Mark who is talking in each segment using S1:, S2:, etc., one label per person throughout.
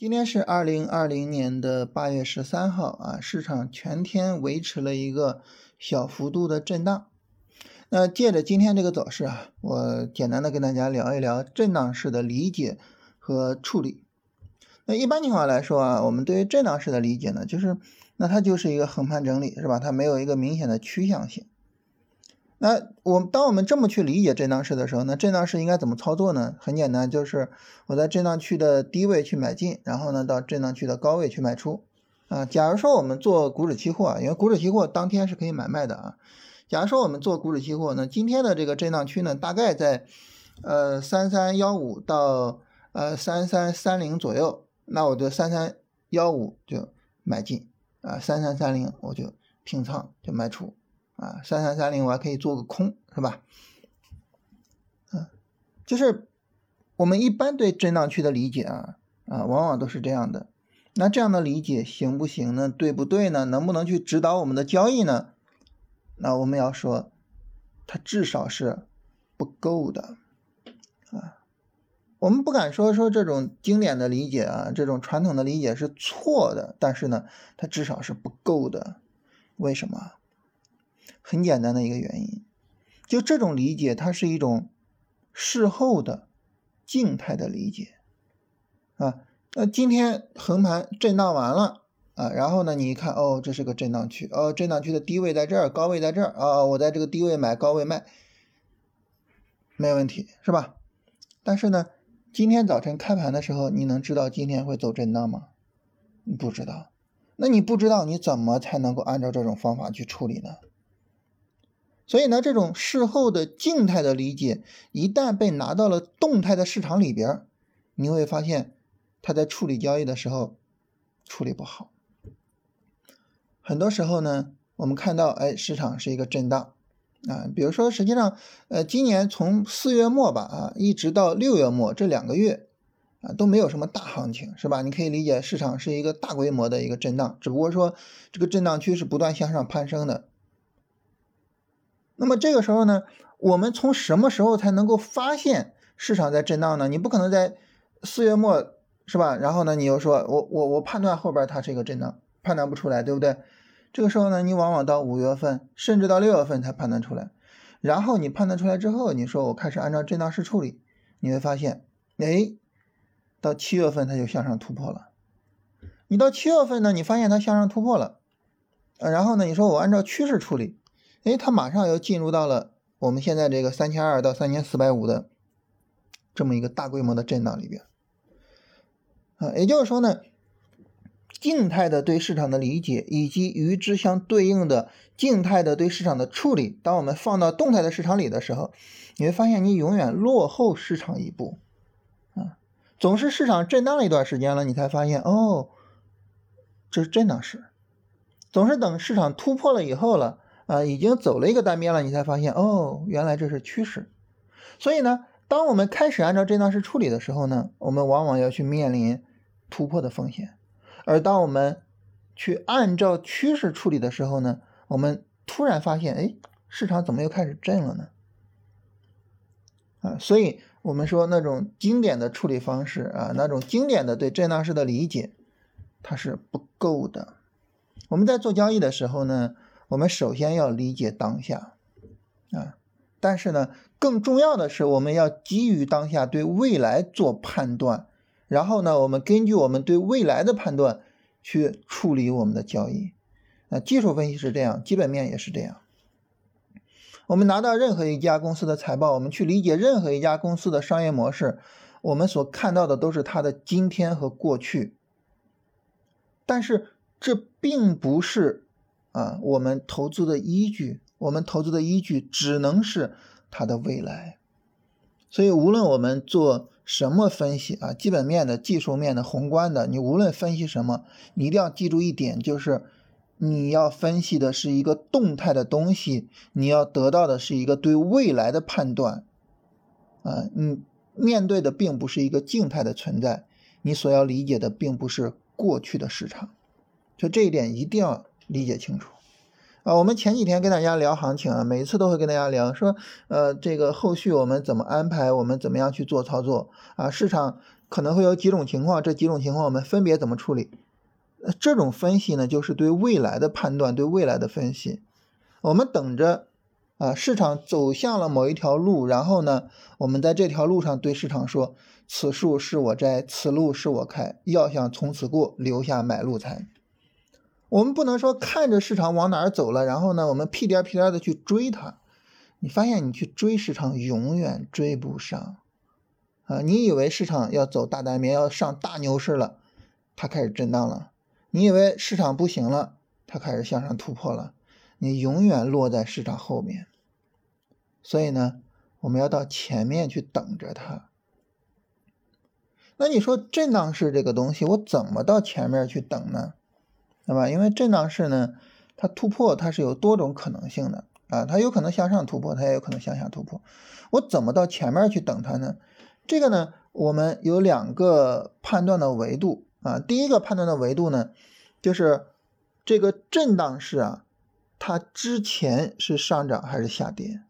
S1: 今天是二零二零年的八月十三号啊，市场全天维持了一个小幅度的震荡。那借着今天这个走势啊，我简单的跟大家聊一聊震荡式的理解和处理。那一般情况来说啊，我们对于震荡式的理解呢，就是那它就是一个横盘整理，是吧？它没有一个明显的趋向性。那我当我们这么去理解震荡市的时候，那震荡市应该怎么操作呢？很简单，就是我在震荡区的低位去买进，然后呢到震荡区的高位去卖出。啊，假如说我们做股指期货，因为股指期货当天是可以买卖的啊。假如说我们做股指期货，那今天的这个震荡区呢，大概在呃三三幺五到呃三三三零左右，那我就三三幺五就买进啊，三三三零我就平仓就卖出。啊，三三三零我还可以做个空，是吧？嗯，就是我们一般对震荡区的理解啊啊，往往都是这样的。那这样的理解行不行呢？对不对呢？能不能去指导我们的交易呢？那我们要说，它至少是不够的啊。我们不敢说说这种经典的理解啊，这种传统的理解是错的，但是呢，它至少是不够的。为什么？很简单的一个原因，就这种理解，它是一种事后的静态的理解啊。那今天横盘震荡完了啊，然后呢，你一看，哦，这是个震荡区，哦，震荡区的低位在这儿，高位在这儿啊，我在这个低位买，高位卖，没问题，是吧？但是呢，今天早晨开盘的时候，你能知道今天会走震荡吗？不知道，那你不知道，你怎么才能够按照这种方法去处理呢？所以呢，这种事后的静态的理解，一旦被拿到了动态的市场里边，你会发现，他在处理交易的时候处理不好。很多时候呢，我们看到，哎，市场是一个震荡啊，比如说，实际上，呃，今年从四月末吧，啊，一直到六月末这两个月，啊，都没有什么大行情，是吧？你可以理解，市场是一个大规模的一个震荡，只不过说，这个震荡区是不断向上攀升的。那么这个时候呢，我们从什么时候才能够发现市场在震荡呢？你不可能在四月末是吧？然后呢，你又说我我我判断后边它是一个震荡，判断不出来，对不对？这个时候呢，你往往到五月份，甚至到六月份才判断出来。然后你判断出来之后，你说我开始按照震荡式处理，你会发现，哎，到七月份它就向上突破了。你到七月份呢，你发现它向上突破了，呃，然后呢，你说我按照趋势处理。哎，它马上又进入到了我们现在这个三千二到三千四百五的这么一个大规模的震荡里边啊，也就是说呢，静态的对市场的理解以及与之相对应的静态的对市场的处理，当我们放到动态的市场里的时候，你会发现你永远落后市场一步啊，总是市场震荡了一段时间了，你才发现哦，这是震荡市，总是等市场突破了以后了。啊，已经走了一个单边了，你才发现哦，原来这是趋势。所以呢，当我们开始按照震荡式处理的时候呢，我们往往要去面临突破的风险；而当我们去按照趋势处理的时候呢，我们突然发现，哎，市场怎么又开始震了呢？啊，所以我们说那种经典的处理方式啊，那种经典的对震荡式的理解，它是不够的。我们在做交易的时候呢。我们首先要理解当下，啊，但是呢，更重要的是我们要基于当下对未来做判断，然后呢，我们根据我们对未来的判断去处理我们的交易。啊，技术分析是这样，基本面也是这样。我们拿到任何一家公司的财报，我们去理解任何一家公司的商业模式，我们所看到的都是它的今天和过去，但是这并不是。啊，我们投资的依据，我们投资的依据只能是它的未来。所以，无论我们做什么分析啊，基本面的、技术面的、宏观的，你无论分析什么，你一定要记住一点，就是你要分析的是一个动态的东西，你要得到的是一个对未来的判断。啊，你面对的并不是一个静态的存在，你所要理解的并不是过去的市场。就这一点，一定要。理解清楚啊！我们前几天跟大家聊行情啊，每一次都会跟大家聊说，呃，这个后续我们怎么安排，我们怎么样去做操作啊？市场可能会有几种情况，这几种情况我们分别怎么处理？这种分析呢，就是对未来的判断，对未来的分析。我们等着啊，市场走向了某一条路，然后呢，我们在这条路上对市场说：“此树是我栽，此路是我开，要想从此过，留下买路财。”我们不能说看着市场往哪儿走了，然后呢，我们屁颠屁颠的去追它。你发现你去追市场，永远追不上。啊，你以为市场要走大单边，要上大牛市了，它开始震荡了。你以为市场不行了，它开始向上突破了。你永远落在市场后面。所以呢，我们要到前面去等着它。那你说震荡市这个东西，我怎么到前面去等呢？对吧？因为震荡市呢，它突破它是有多种可能性的啊，它有可能向上突破，它也有可能向下突破。我怎么到前面去等它呢？这个呢，我们有两个判断的维度啊。第一个判断的维度呢，就是这个震荡市啊，它之前是上涨还是下跌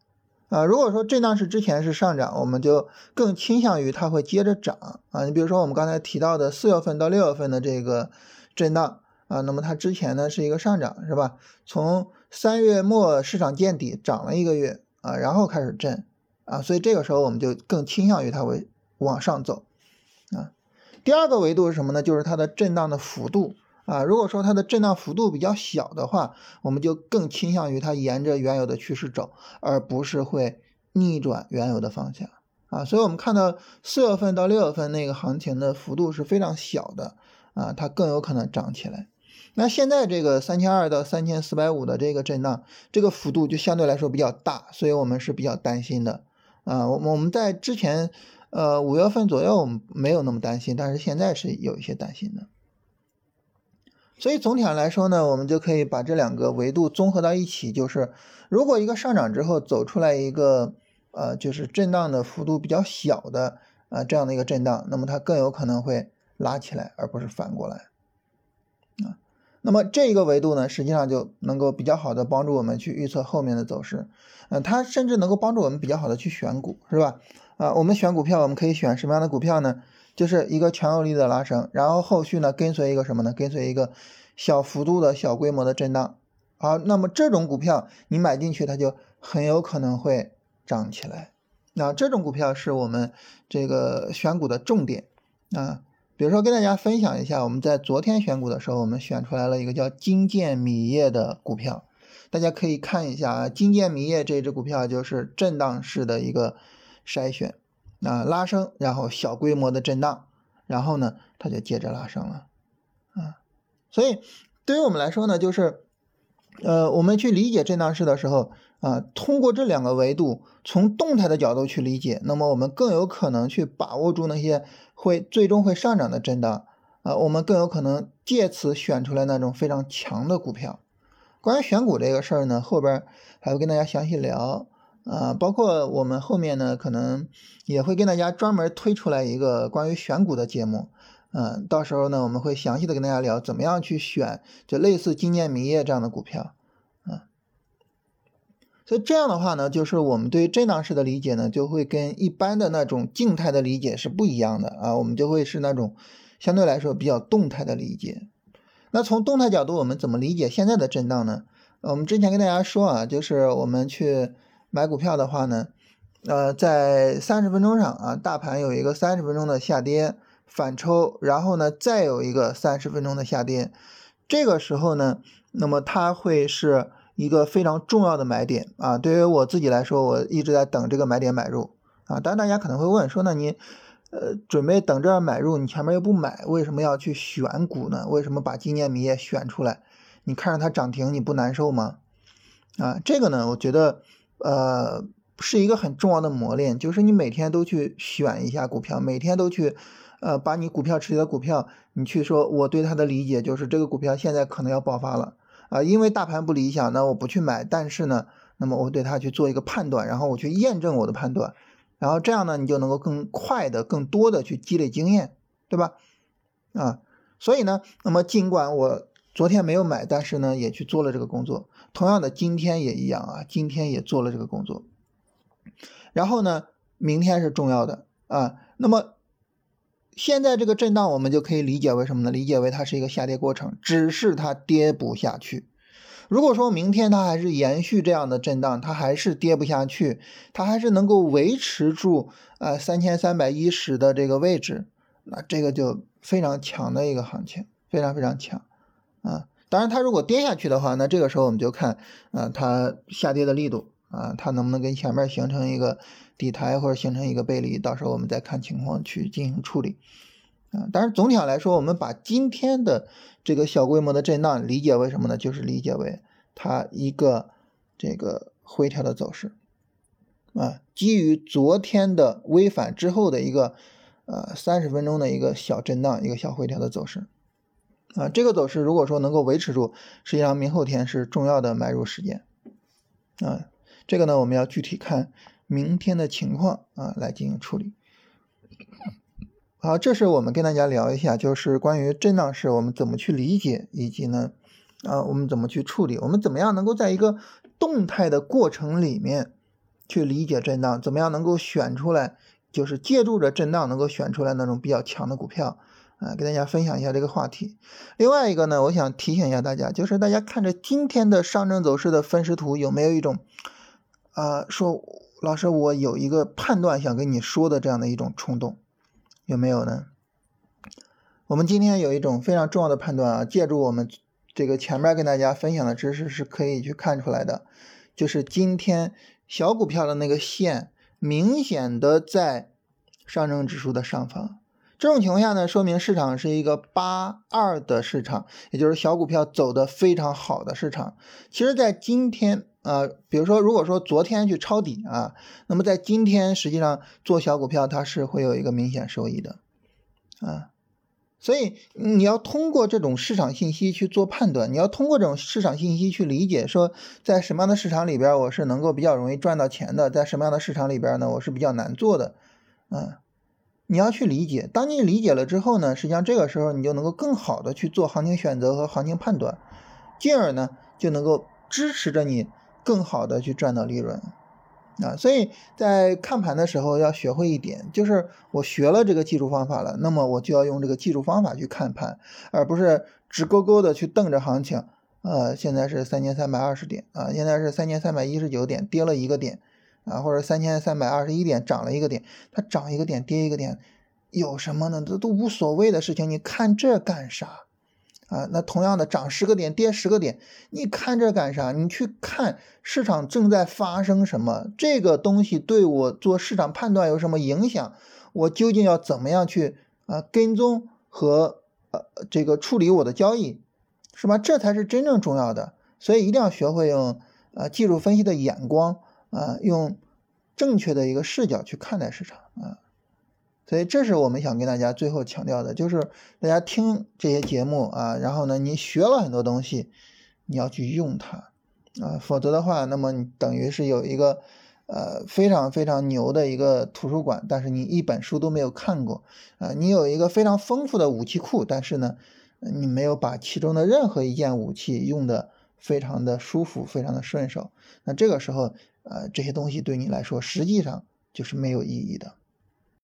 S1: 啊？如果说震荡市之前是上涨，我们就更倾向于它会接着涨啊。你比如说我们刚才提到的四月份到六月份的这个震荡啊，那么它之前呢是一个上涨，是吧？从三月末市场见底，涨了一个月啊，然后开始震啊，所以这个时候我们就更倾向于它会。往上走，啊，第二个维度是什么呢？就是它的震荡的幅度啊。如果说它的震荡幅度比较小的话，我们就更倾向于它沿着原有的趋势走，而不是会逆转原有的方向啊。所以，我们看到四月份到六月份那个行情的幅度是非常小的啊，它更有可能涨起来。那现在这个三千二到三千四百五的这个震荡，这个幅度就相对来说比较大，所以我们是比较担心的啊。我我们在之前。呃，五月份左右我们没有那么担心，但是现在是有一些担心的。所以总体上来说呢，我们就可以把这两个维度综合到一起，就是如果一个上涨之后走出来一个呃，就是震荡的幅度比较小的啊这样的一个震荡，那么它更有可能会拉起来，而不是反过来。那么这一个维度呢，实际上就能够比较好的帮助我们去预测后面的走势，嗯，它甚至能够帮助我们比较好的去选股，是吧？啊，我们选股票，我们可以选什么样的股票呢？就是一个强有力的拉升，然后后续呢跟随一个什么呢？跟随一个小幅度的小规模的震荡。好，那么这种股票你买进去，它就很有可能会涨起来。那这种股票是我们这个选股的重点啊。比如说跟大家分享一下，我们在昨天选股的时候，我们选出来了一个叫金建米业的股票，大家可以看一下啊，金建米业这只股票就是震荡式的一个。筛选，啊拉升，然后小规模的震荡，然后呢，它就接着拉升了，啊，所以对于我们来说呢，就是，呃，我们去理解震荡市的时候，啊，通过这两个维度，从动态的角度去理解，那么我们更有可能去把握住那些会最终会上涨的震荡，啊，我们更有可能借此选出来那种非常强的股票。关于选股这个事儿呢，后边还会跟大家详细聊。啊，包括我们后面呢，可能也会跟大家专门推出来一个关于选股的节目，嗯，到时候呢，我们会详细的跟大家聊怎么样去选，就类似金建民业这样的股票，啊，所以这样的话呢，就是我们对于震荡式的理解呢，就会跟一般的那种静态的理解是不一样的啊，我们就会是那种相对来说比较动态的理解。那从动态角度，我们怎么理解现在的震荡呢？我们之前跟大家说啊，就是我们去。买股票的话呢，呃，在三十分钟上啊，大盘有一个三十分钟的下跌反抽，然后呢，再有一个三十分钟的下跌，这个时候呢，那么它会是一个非常重要的买点啊。对于我自己来说，我一直在等这个买点买入啊。当然，大家可能会问说，那你呃准备等这儿买入，你前面又不买，为什么要去选股呢？为什么把纪念米也选出来？你看着它涨停，你不难受吗？啊，这个呢，我觉得。呃，是一个很重要的磨练，就是你每天都去选一下股票，每天都去，呃，把你股票持有的股票，你去说我对它的理解就是这个股票现在可能要爆发了啊，因为大盘不理想，那我不去买，但是呢，那么我对它去做一个判断，然后我去验证我的判断，然后这样呢，你就能够更快的、更多的去积累经验，对吧？啊，所以呢，那么尽管我昨天没有买，但是呢，也去做了这个工作。同样的，今天也一样啊，今天也做了这个工作。然后呢，明天是重要的啊。那么现在这个震荡我们就可以理解为什么呢？理解为它是一个下跌过程，只是它跌不下去。如果说明天它还是延续这样的震荡，它还是跌不下去，它还是能够维持住呃三千三百一十的这个位置，那这个就非常强的一个行情，非常非常强啊。当然，它如果跌下去的话，那这个时候我们就看啊它下跌的力度啊，它能不能跟前面形成一个。底台或者形成一个背离，到时候我们再看情况去进行处理啊。但是总体上来说，我们把今天的这个小规模的震荡理解为什么呢？就是理解为它一个这个回调的走势啊，基于昨天的微反之后的一个呃三十分钟的一个小震荡，一个小回调的走势啊。这个走势如果说能够维持住，实际上明后天是重要的买入时间啊。这个呢，我们要具体看。明天的情况啊，来进行处理。好，这是我们跟大家聊一下，就是关于震荡市我们怎么去理解，以及呢，啊，我们怎么去处理，我们怎么样能够在一个动态的过程里面去理解震荡，怎么样能够选出来，就是借助着震荡能够选出来那种比较强的股票啊，跟大家分享一下这个话题。另外一个呢，我想提醒一下大家，就是大家看着今天的上证走势的分时图，有没有一种啊说。老师，我有一个判断想跟你说的这样的一种冲动，有没有呢？我们今天有一种非常重要的判断啊，借助我们这个前面跟大家分享的知识是可以去看出来的，就是今天小股票的那个线明显的在上证指数的上方，这种情况下呢，说明市场是一个八二的市场，也就是小股票走的非常好的市场。其实，在今天。啊，比如说，如果说昨天去抄底啊，那么在今天实际上做小股票它是会有一个明显收益的，啊，所以你要通过这种市场信息去做判断，你要通过这种市场信息去理解，说在什么样的市场里边我是能够比较容易赚到钱的，在什么样的市场里边呢我是比较难做的，啊，你要去理解，当你理解了之后呢，实际上这个时候你就能够更好的去做行情选择和行情判断，进而呢就能够支持着你。更好的去赚到利润，啊，所以在看盘的时候要学会一点，就是我学了这个技术方法了，那么我就要用这个技术方法去看盘，而不是直勾勾的去瞪着行情。呃，现在是三千三百二十点啊，现在是三千三百一十九点，跌了一个点啊，或者三千三百二十一点涨了一个点，它涨一个点跌一个点，有什么呢？这都无所谓的事情，你看这干啥？啊，那同样的涨十个点，跌十个点，你看这干啥？你去看市场正在发生什么？这个东西对我做市场判断有什么影响？我究竟要怎么样去啊跟踪和呃这个处理我的交易，是吧？这才是真正重要的。所以一定要学会用啊技术分析的眼光啊，用正确的一个视角去看待市场啊。所以这是我们想跟大家最后强调的，就是大家听这些节目啊，然后呢，你学了很多东西，你要去用它啊，否则的话，那么你等于是有一个呃非常非常牛的一个图书馆，但是你一本书都没有看过啊，你有一个非常丰富的武器库，但是呢，你没有把其中的任何一件武器用的非常的舒服，非常的顺手，那这个时候呃这些东西对你来说实际上就是没有意义的。